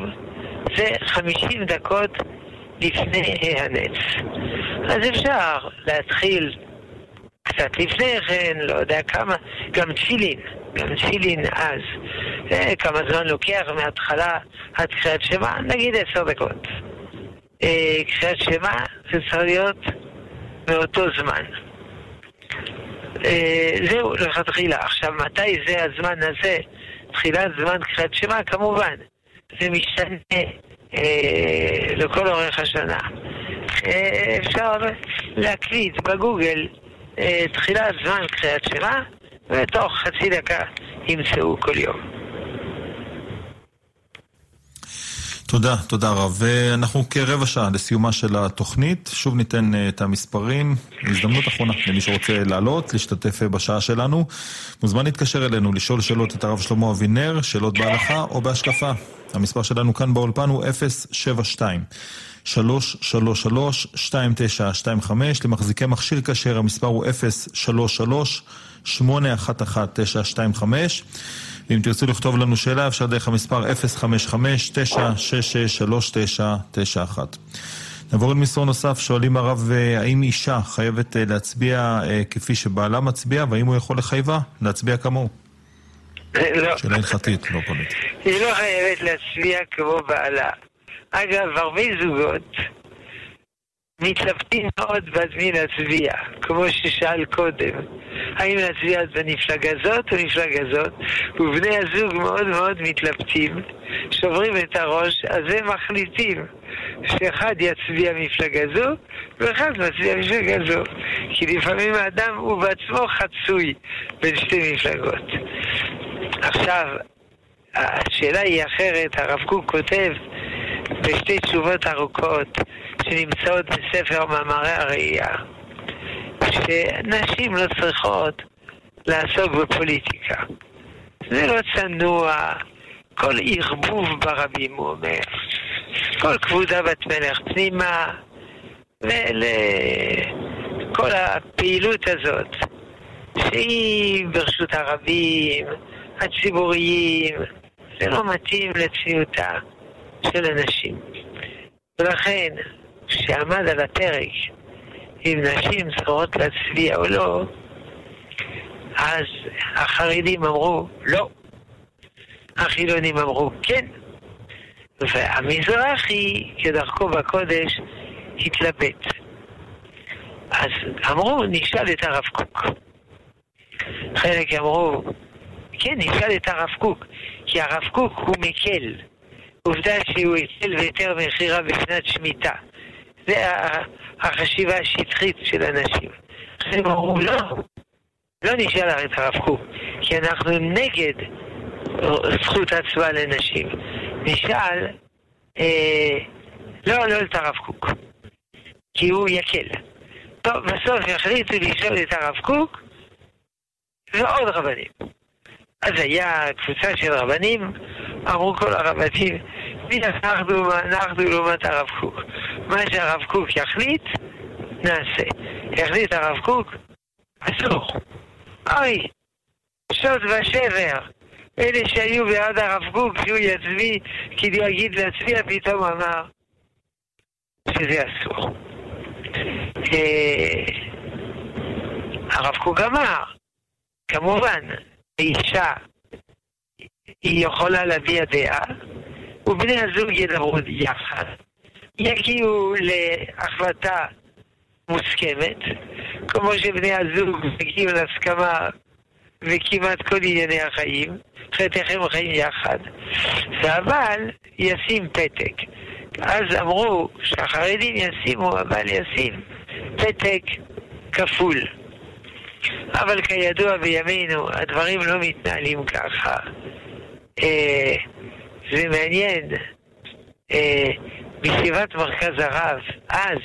זה 50 דקות לפני הנץ. אז אפשר להתחיל קצת לפני כן, לא יודע כמה, גם תפילין, גם תפילין אז. אה, כמה זמן לוקח מההתחלה עד קריאת שמע? נגיד עשר דקות. אה, קריאת שמע זה צריך להיות באותו זמן. אה, זהו, לכתחילה. עכשיו, מתי זה הזמן הזה? תחילת זמן קריאת שמע, כמובן. זה משתנה לכל אורך השנה. אפשר להקליט בגוגל תחילת זמן קריאת שמע, ותוך חצי דקה ימצאו כל יום. תודה, תודה רב. אנחנו כרבע שעה לסיומה של התוכנית. שוב ניתן אה, את המספרים. הזדמנות אחרונה למי שרוצה לעלות, להשתתף אה, בשעה שלנו. מוזמן להתקשר אלינו, לשאול שאלות את הרב שלמה אבינר, שאלות בהלכה או בהשקפה. המספר שלנו כאן באולפן הוא 072. 333-2925, למחזיקי מכשיר כשר המספר הוא 033-811-925 ואם תרצו לכתוב לנו שאלה אפשר דרך המספר 055-966-3991 נעבור למסרון נוסף, שואלים הרב האם אישה חייבת אה, להצביע אה, כפי שבעלה מצביע והאם הוא יכול לחייבה להצביע כמוהו? לא. שאלה הלכתית, לא פוליטית. היא לא חייבת להצביע כמו בעלה. אגב, הרבה זוגות מתלבטים מאוד בעד מי להצביע, כמו ששאל קודם. האם להצביע במפלגה זאת או מפלגה זאת? ובני הזוג מאוד מאוד מתלבטים, שוברים את הראש, אז הם מחליטים שאחד יצביע מפלגה זו ואחד מצביע מפלגה זו. כי לפעמים האדם הוא בעצמו חצוי בין שתי מפלגות. עכשיו, השאלה היא אחרת, הרב קוק כותב בשתי תשובות ארוכות שנמצאות בספר מאמרי הראייה, שנשים לא צריכות לעסוק בפוליטיקה. זה לא צנוע, כל ערבוב ברבים, הוא אומר, כל כבודה בת מלך פנימה, ולכל הפעילות הזאת, שהיא ברשות הרבים, הציבוריים, זה לא מתאים לצניעותה. של אנשים. ולכן, כשעמד על הפרק אם נשים צריכות להצביע או לא, אז החרדים אמרו לא. החילונים אמרו כן. והמזרחי, כדרכו בקודש, התלבט. אז אמרו, נשאל את הרב קוק. חלק אמרו, כן, נשאל את הרב קוק, כי הרב קוק הוא מקל. עובדה שהוא הציל והיתר מכירה בשנת שמיטה. זה החשיבה השטחית של אנשים. הם אמרו, לא, לא נשאל את הרב קוק, כי אנחנו נגד זכות הצבעה לנשים. נשאל, אה, לא, לא את הרב קוק, כי הוא יקל. טוב, בסוף החליטו לשאול את הרב קוק ועוד רבנים. אז היה קבוצה של רבנים, אמרו כל הרבנים, מי אנחנו, אנחנו לעומת הרב קוק. מה שהרב קוק יחליט, נעשה. יחליט הרב קוק, אסור. אוי, שוד ושבר. אלה שהיו בעד הרב קוק, שהוא יצביא, כי הוא יגיד להצביע, פתאום אמר שזה אסור. אה, הרב קוק אמר, כמובן, אישה היא יכולה להביע דעה, ובני הזוג ידברו יחד, יגיעו להחלטה מוסכמת, כמו שבני הזוג הגיעו להסכמה וכמעט כל ענייני החיים, אחרת איך הם חיים יחד, והבעל ישים פתק. אז אמרו שהחרדים ישימו, הבעל ישים פתק כפול. אבל כידוע בימינו הדברים לא מתנהלים ככה. אה, זה מעניין, אה, בישיבת מרכז הרב, אז,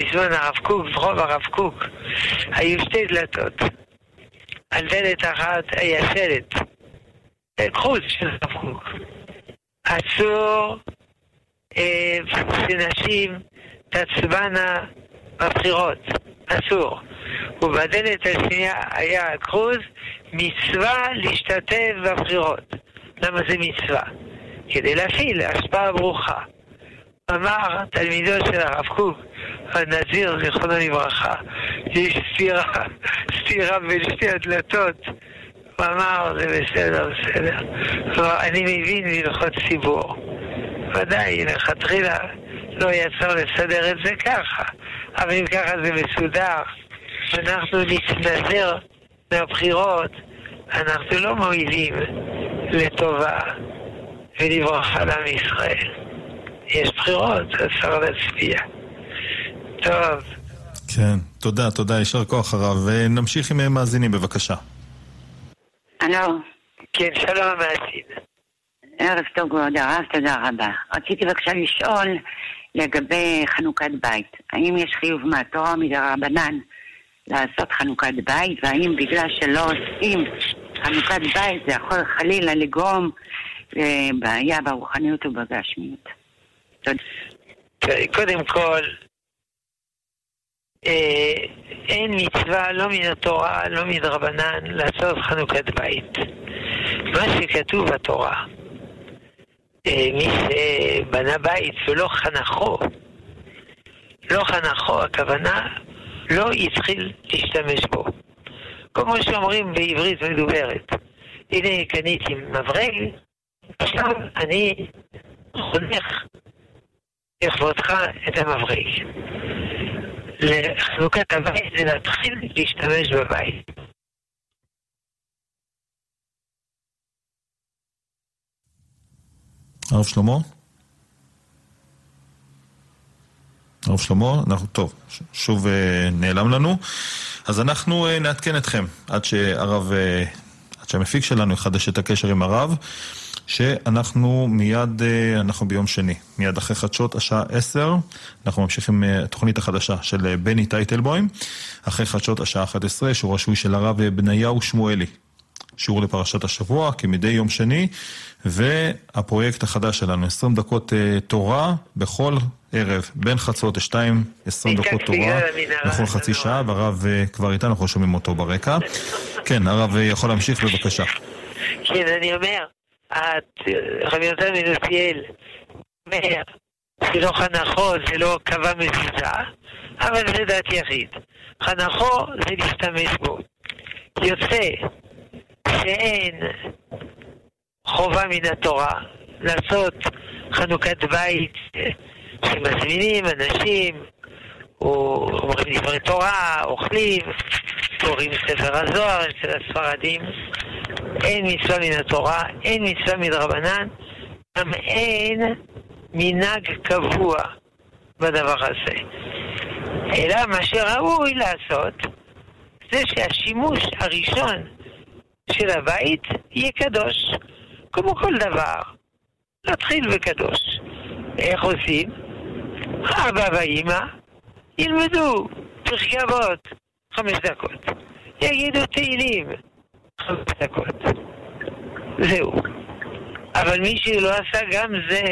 בזמן הרב קוק, ברחוב הרב קוק, היו שתי דלתות. על דלת אחת היה שלט, חוץ של הרב קוק. אסור אה, שנשים תצבענה בבחירות, אסור. ובדלת השנייה היה כרוז, מצווה להשתתף בבחירות. למה זה מצווה? כדי להפעיל השפעה ברוכה. אמר תלמידו של הרב קוק, הנזיר, זיכרונו לברכה, יש סתירה, סתירה בין שתי הדלתות. הוא אמר, זה בסדר, בסדר. כלומר, אני מבין בהלכות ציבור. ודאי, לכתחילה לא יצא לסדר את זה ככה. אבל אם ככה זה מסודר, ואנחנו נתנזר מהבחירות, אנחנו לא מועילים לטובה ולברכה לעם ישראל. יש בחירות, אפשר להצביע. טוב. כן, תודה, תודה, יישר כוח הרב. ונמשיך עם מאזינים, בבקשה. הלו. כן, שלום המאזין. ערב טוב, כבוד הרב, תודה רבה. רציתי בבקשה לשאול לגבי חנוכת בית. האם יש חיוב מהתורה או מדרבנן לעשות חנוכת בית, והאם בגלל שלא עושים חנוכת בית זה יכול חלילה לגרום לבעיה ברוחניות ובגשמיות. קודם כל, אה, אין מצווה לא מן התורה, לא מדרבנן, לעשות חנוכת בית. מה שכתוב בתורה, אה, מי שבנה בית ולא חנכו, לא חנכו, הכוונה לא התחיל להשתמש בו. כמו שאומרים בעברית מדוברת, הנה קניתי מברג, עכשיו אני חונך לכבודך את המברג. לחנוכת הבית זה להתחיל להשתמש בבית. הרב שלמה? הרב שלמה, אנחנו, טוב, שוב אה, נעלם לנו. אז אנחנו אה, נעדכן אתכם עד שהרב, אה, עד שהמפיק שלנו יחדש את הקשר עם הרב, שאנחנו מיד, אנחנו ביום שני, מיד אחרי חדשות השעה 10, אנחנו ממשיכים התוכנית החדשה של בני טייטלבוים, אחרי חדשות השעה 11, שהוא רשוי של הרב בניהו שמואלי. שיעור לפרשת השבוע, כמדי יום שני, והפרויקט החדש שלנו, 20 דקות תורה בכל ערב, בין חצות לשתיים, 20 דקות תורה, בכל חצי שעה, והרב uh, כבר איתנו, אנחנו שומעים אותו ברקע. כן, הרב uh, יכול להמשיך בבקשה. כן, אני אומר, רבי יונתן מנוסיאל אומר, זה לא חנכו, זה לא קבע מזיזה, אבל זה דעת יחיד. חנכו זה להשתמש בו. יוצא שאין חובה מן התורה לעשות חנוכת בית שמזמינים אנשים, או אומרים דברי תורה, אוכלים, קוראים ספר הזוהר אצל הספרדים. אין מצווה מן התורה, אין מצווה מדרבנן, גם אין מנהג קבוע בדבר הזה. אלא מה שראוי לעשות זה שהשימוש הראשון של הבית יהיה קדוש. כמו כל דבר, להתחיל בקדוש. איך עושים? אבא ואימא ילמדו פרקי אבות, חמש דקות. יגידו תהילים, חמש דקות. זהו. אבל מי שלא עשה גם זה,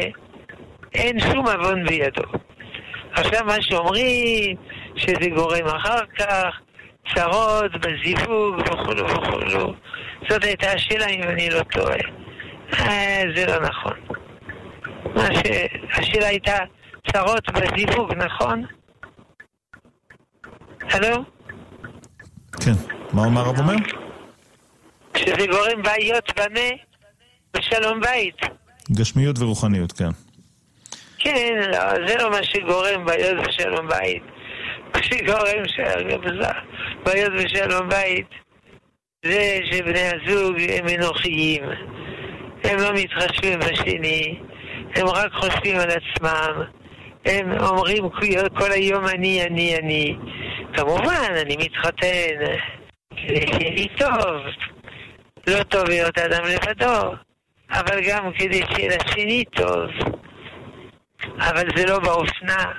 אין שום עוון בידו. עכשיו מה שאומרים, שזה גורם אחר כך, צרות בזיווג וכולו וכולו. זאת הייתה השאלה אם אני לא טועה. אה, זה לא נכון. ש... השאלה הייתה צרות בזיווג, נכון? הלו? כן. מה אומר הרב אומר? שזה גורם בעיות במה בשלום בית. גשמיות ורוחניות, כן. כן, לא, זה לא מה שגורם בעיות בשלום בית. מה שגורם בעיות בשלום בית זה שבני הזוג הם אנוכיים. הם לא מתחשבים בשני, הם רק חושבים על עצמם. הם אומרים כל היום אני, אני, אני. כמובן, אני מתחתן כדי שיהיה לי טוב. לא טוב להיות אדם לבדו, אבל גם כדי שיהיה לשני טוב. אבל זה לא באופנה.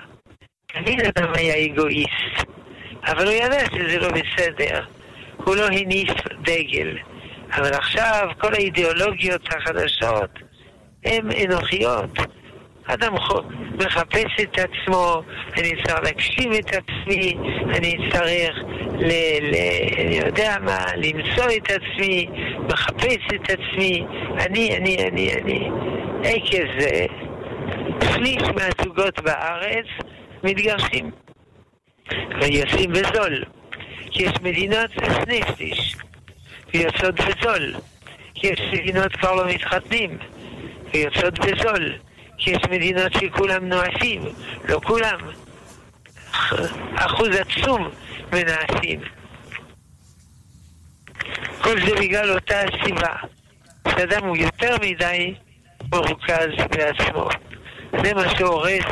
תמיד אדם היה אגואיסט, אבל הוא ידע שזה לא בסדר. הוא לא הניף דגל. אבל עכשיו כל האידיאולוגיות החדשות הן אנוכיות. אדם מחפש את עצמו, אני צריך להגשים את עצמי, אני צריך, ל, ל, אני יודע מה, למצוא את עצמי, מחפש את עצמי, אני, אני, אני, אני. עקב זה, שליש מהזוגות בארץ מתגרשים. ויוצאים בזול. כי יש מדינות נפש, ויוצאות בזול. כי יש מדינות כבר לא מתחתנים, ויוצאות בזול. כי יש מדינות שכולם נואשים, לא כולם. אחוז עצום מנאסים. כל זה בגלל אותה סיבה, שאדם הוא יותר מדי מרוכז בעצמו. זה מה שהורס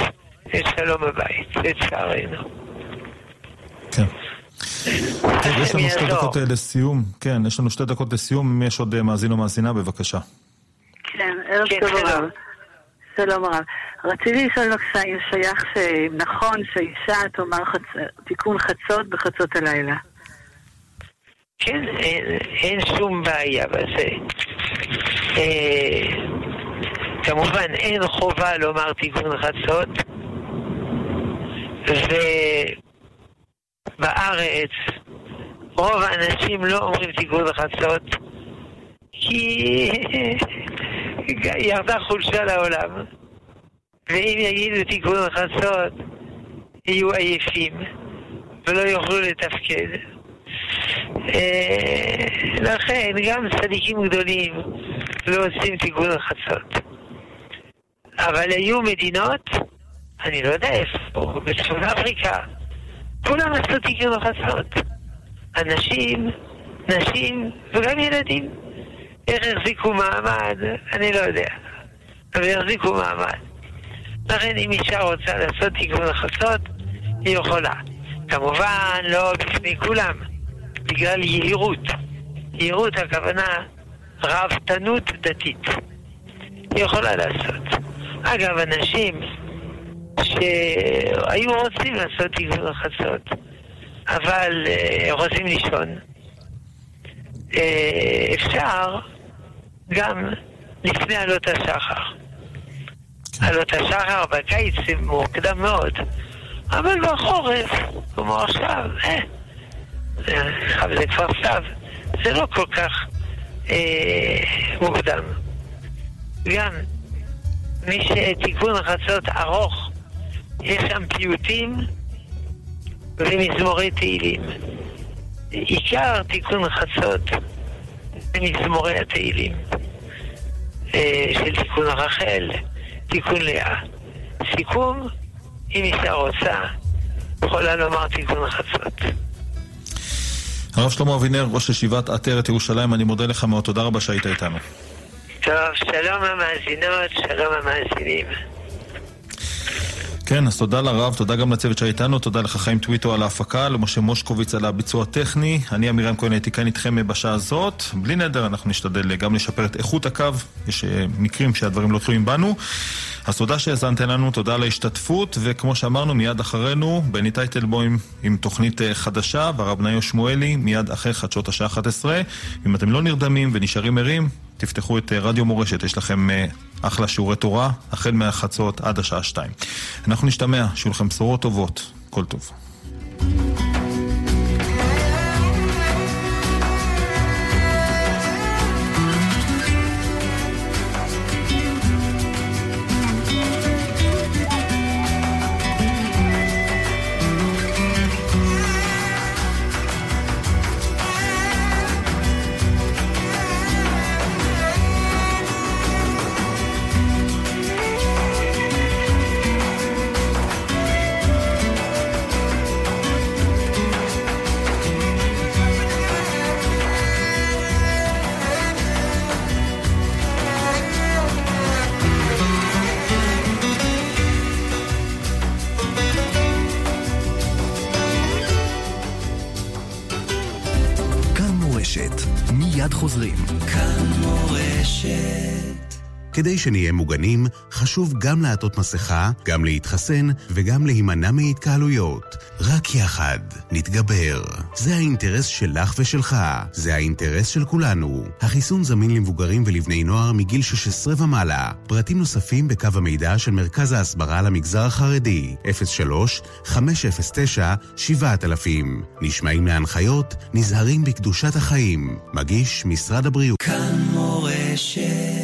את שלום הבית, לצערנו. כן. טוב, יש לנו שתי דקות אה, לסיום. כן, יש לנו שתי דקות לסיום. אם יש עוד אה, מאזין או מאזינה, בבקשה. כן, ערב כן, טוב הרב. שלום הרב. רציתי לשאול בבקשה אם שייך שנכון שאישה תאמר חצ... תיקון חצות בחצות הלילה. כן, אין, אין שום בעיה בזה. אה, כמובן, אין חובה לומר תיקון חצות, ובארץ רוב האנשים לא אומרים תיקון חצות, כי ירדה חולשה לעולם, ואם יגידו תיקון חצות, יהיו עייפים ולא יוכלו לתפקד. אה, לכן גם צדיקים גדולים לא עושים תיקון חצות. אבל היו מדינות, אני לא יודע איפה, בצפון אפריקה, כולם עשו תיקון חצות. אנשים, נשים וגם ילדים. איך החזיקו מעמד, אני לא יודע. אבל יחזיקו מעמד. לכן אם אישה רוצה לעשות תיקון חצות, היא יכולה. כמובן, לא בפני כולם, בגלל יהירות. יהירות הכוונה ראוותנות דתית. היא יכולה לעשות. אגב, אנשים שהיו רוצים לעשות תיקון חצות, אבל uh, רוצים לישון, uh, אפשר גם לפני עלות השחר. כן. עלות השחר בקיץ זה מוקדם מאוד, אבל בחורף, כמו עכשיו, אה, זה כבר סתיו, זה לא כל כך אה, מוקדם. גם מי שתיקון חצות ארוך, יש שם פיוטים ומזמורי תהילים. עיקר תיקון חצות מזמורי התהילים אה, של תיקון רחל, תיקון לאה. סיכום, אם אישה רוצה, יכולה לומר תיקון חצות. הרב שלמה אבינר, ראש ישיבת עטרת ירושלים, אני מודה לך מאוד, תודה רבה שהיית איתנו. טוב, שלום המאזינות, שלום המאזינים. כן, אז תודה לרב, תודה גם לצוות שהיה איתנו, תודה לך חיים טוויטו על ההפקה, למשה מושקוביץ על הביצוע הטכני. אני עמירם כהן הייתי כאן איתכם בשעה הזאת. בלי נדר, אנחנו נשתדל גם לשפר את איכות הקו, יש אה, מקרים שהדברים לא תלויים בנו. אז תודה שהאזנתם לנו, תודה על ההשתתפות, וכמו שאמרנו, מיד אחרינו, בני טייטלבוים עם תוכנית אה, חדשה, והרב בניו שמואלי, מיד אחרי חדשות השעה 11. אם אתם לא נרדמים ונשארים ערים, תפתחו את אה, רדיו מורשת, יש לכם אחלה שיעורי תורה, החל מהחצות עד השעה 2. אנחנו נשתמע, שיהיו לכם בשורות טובות, כל טוב. שנהיה מוגנים, חשוב גם לעטות מסכה, גם להתחסן וגם להימנע מהתקהלויות. רק יחד נתגבר. זה האינטרס שלך ושלך. זה האינטרס של כולנו. החיסון זמין למבוגרים ולבני נוער מגיל 16 ומעלה. פרטים נוספים בקו המידע של מרכז ההסברה למגזר החרדי, 03-509-7000. נשמעים להנחיות, נזהרים בקדושת החיים. מגיש משרד הבריאות. כאן מורשת